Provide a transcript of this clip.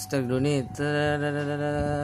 stuck on it.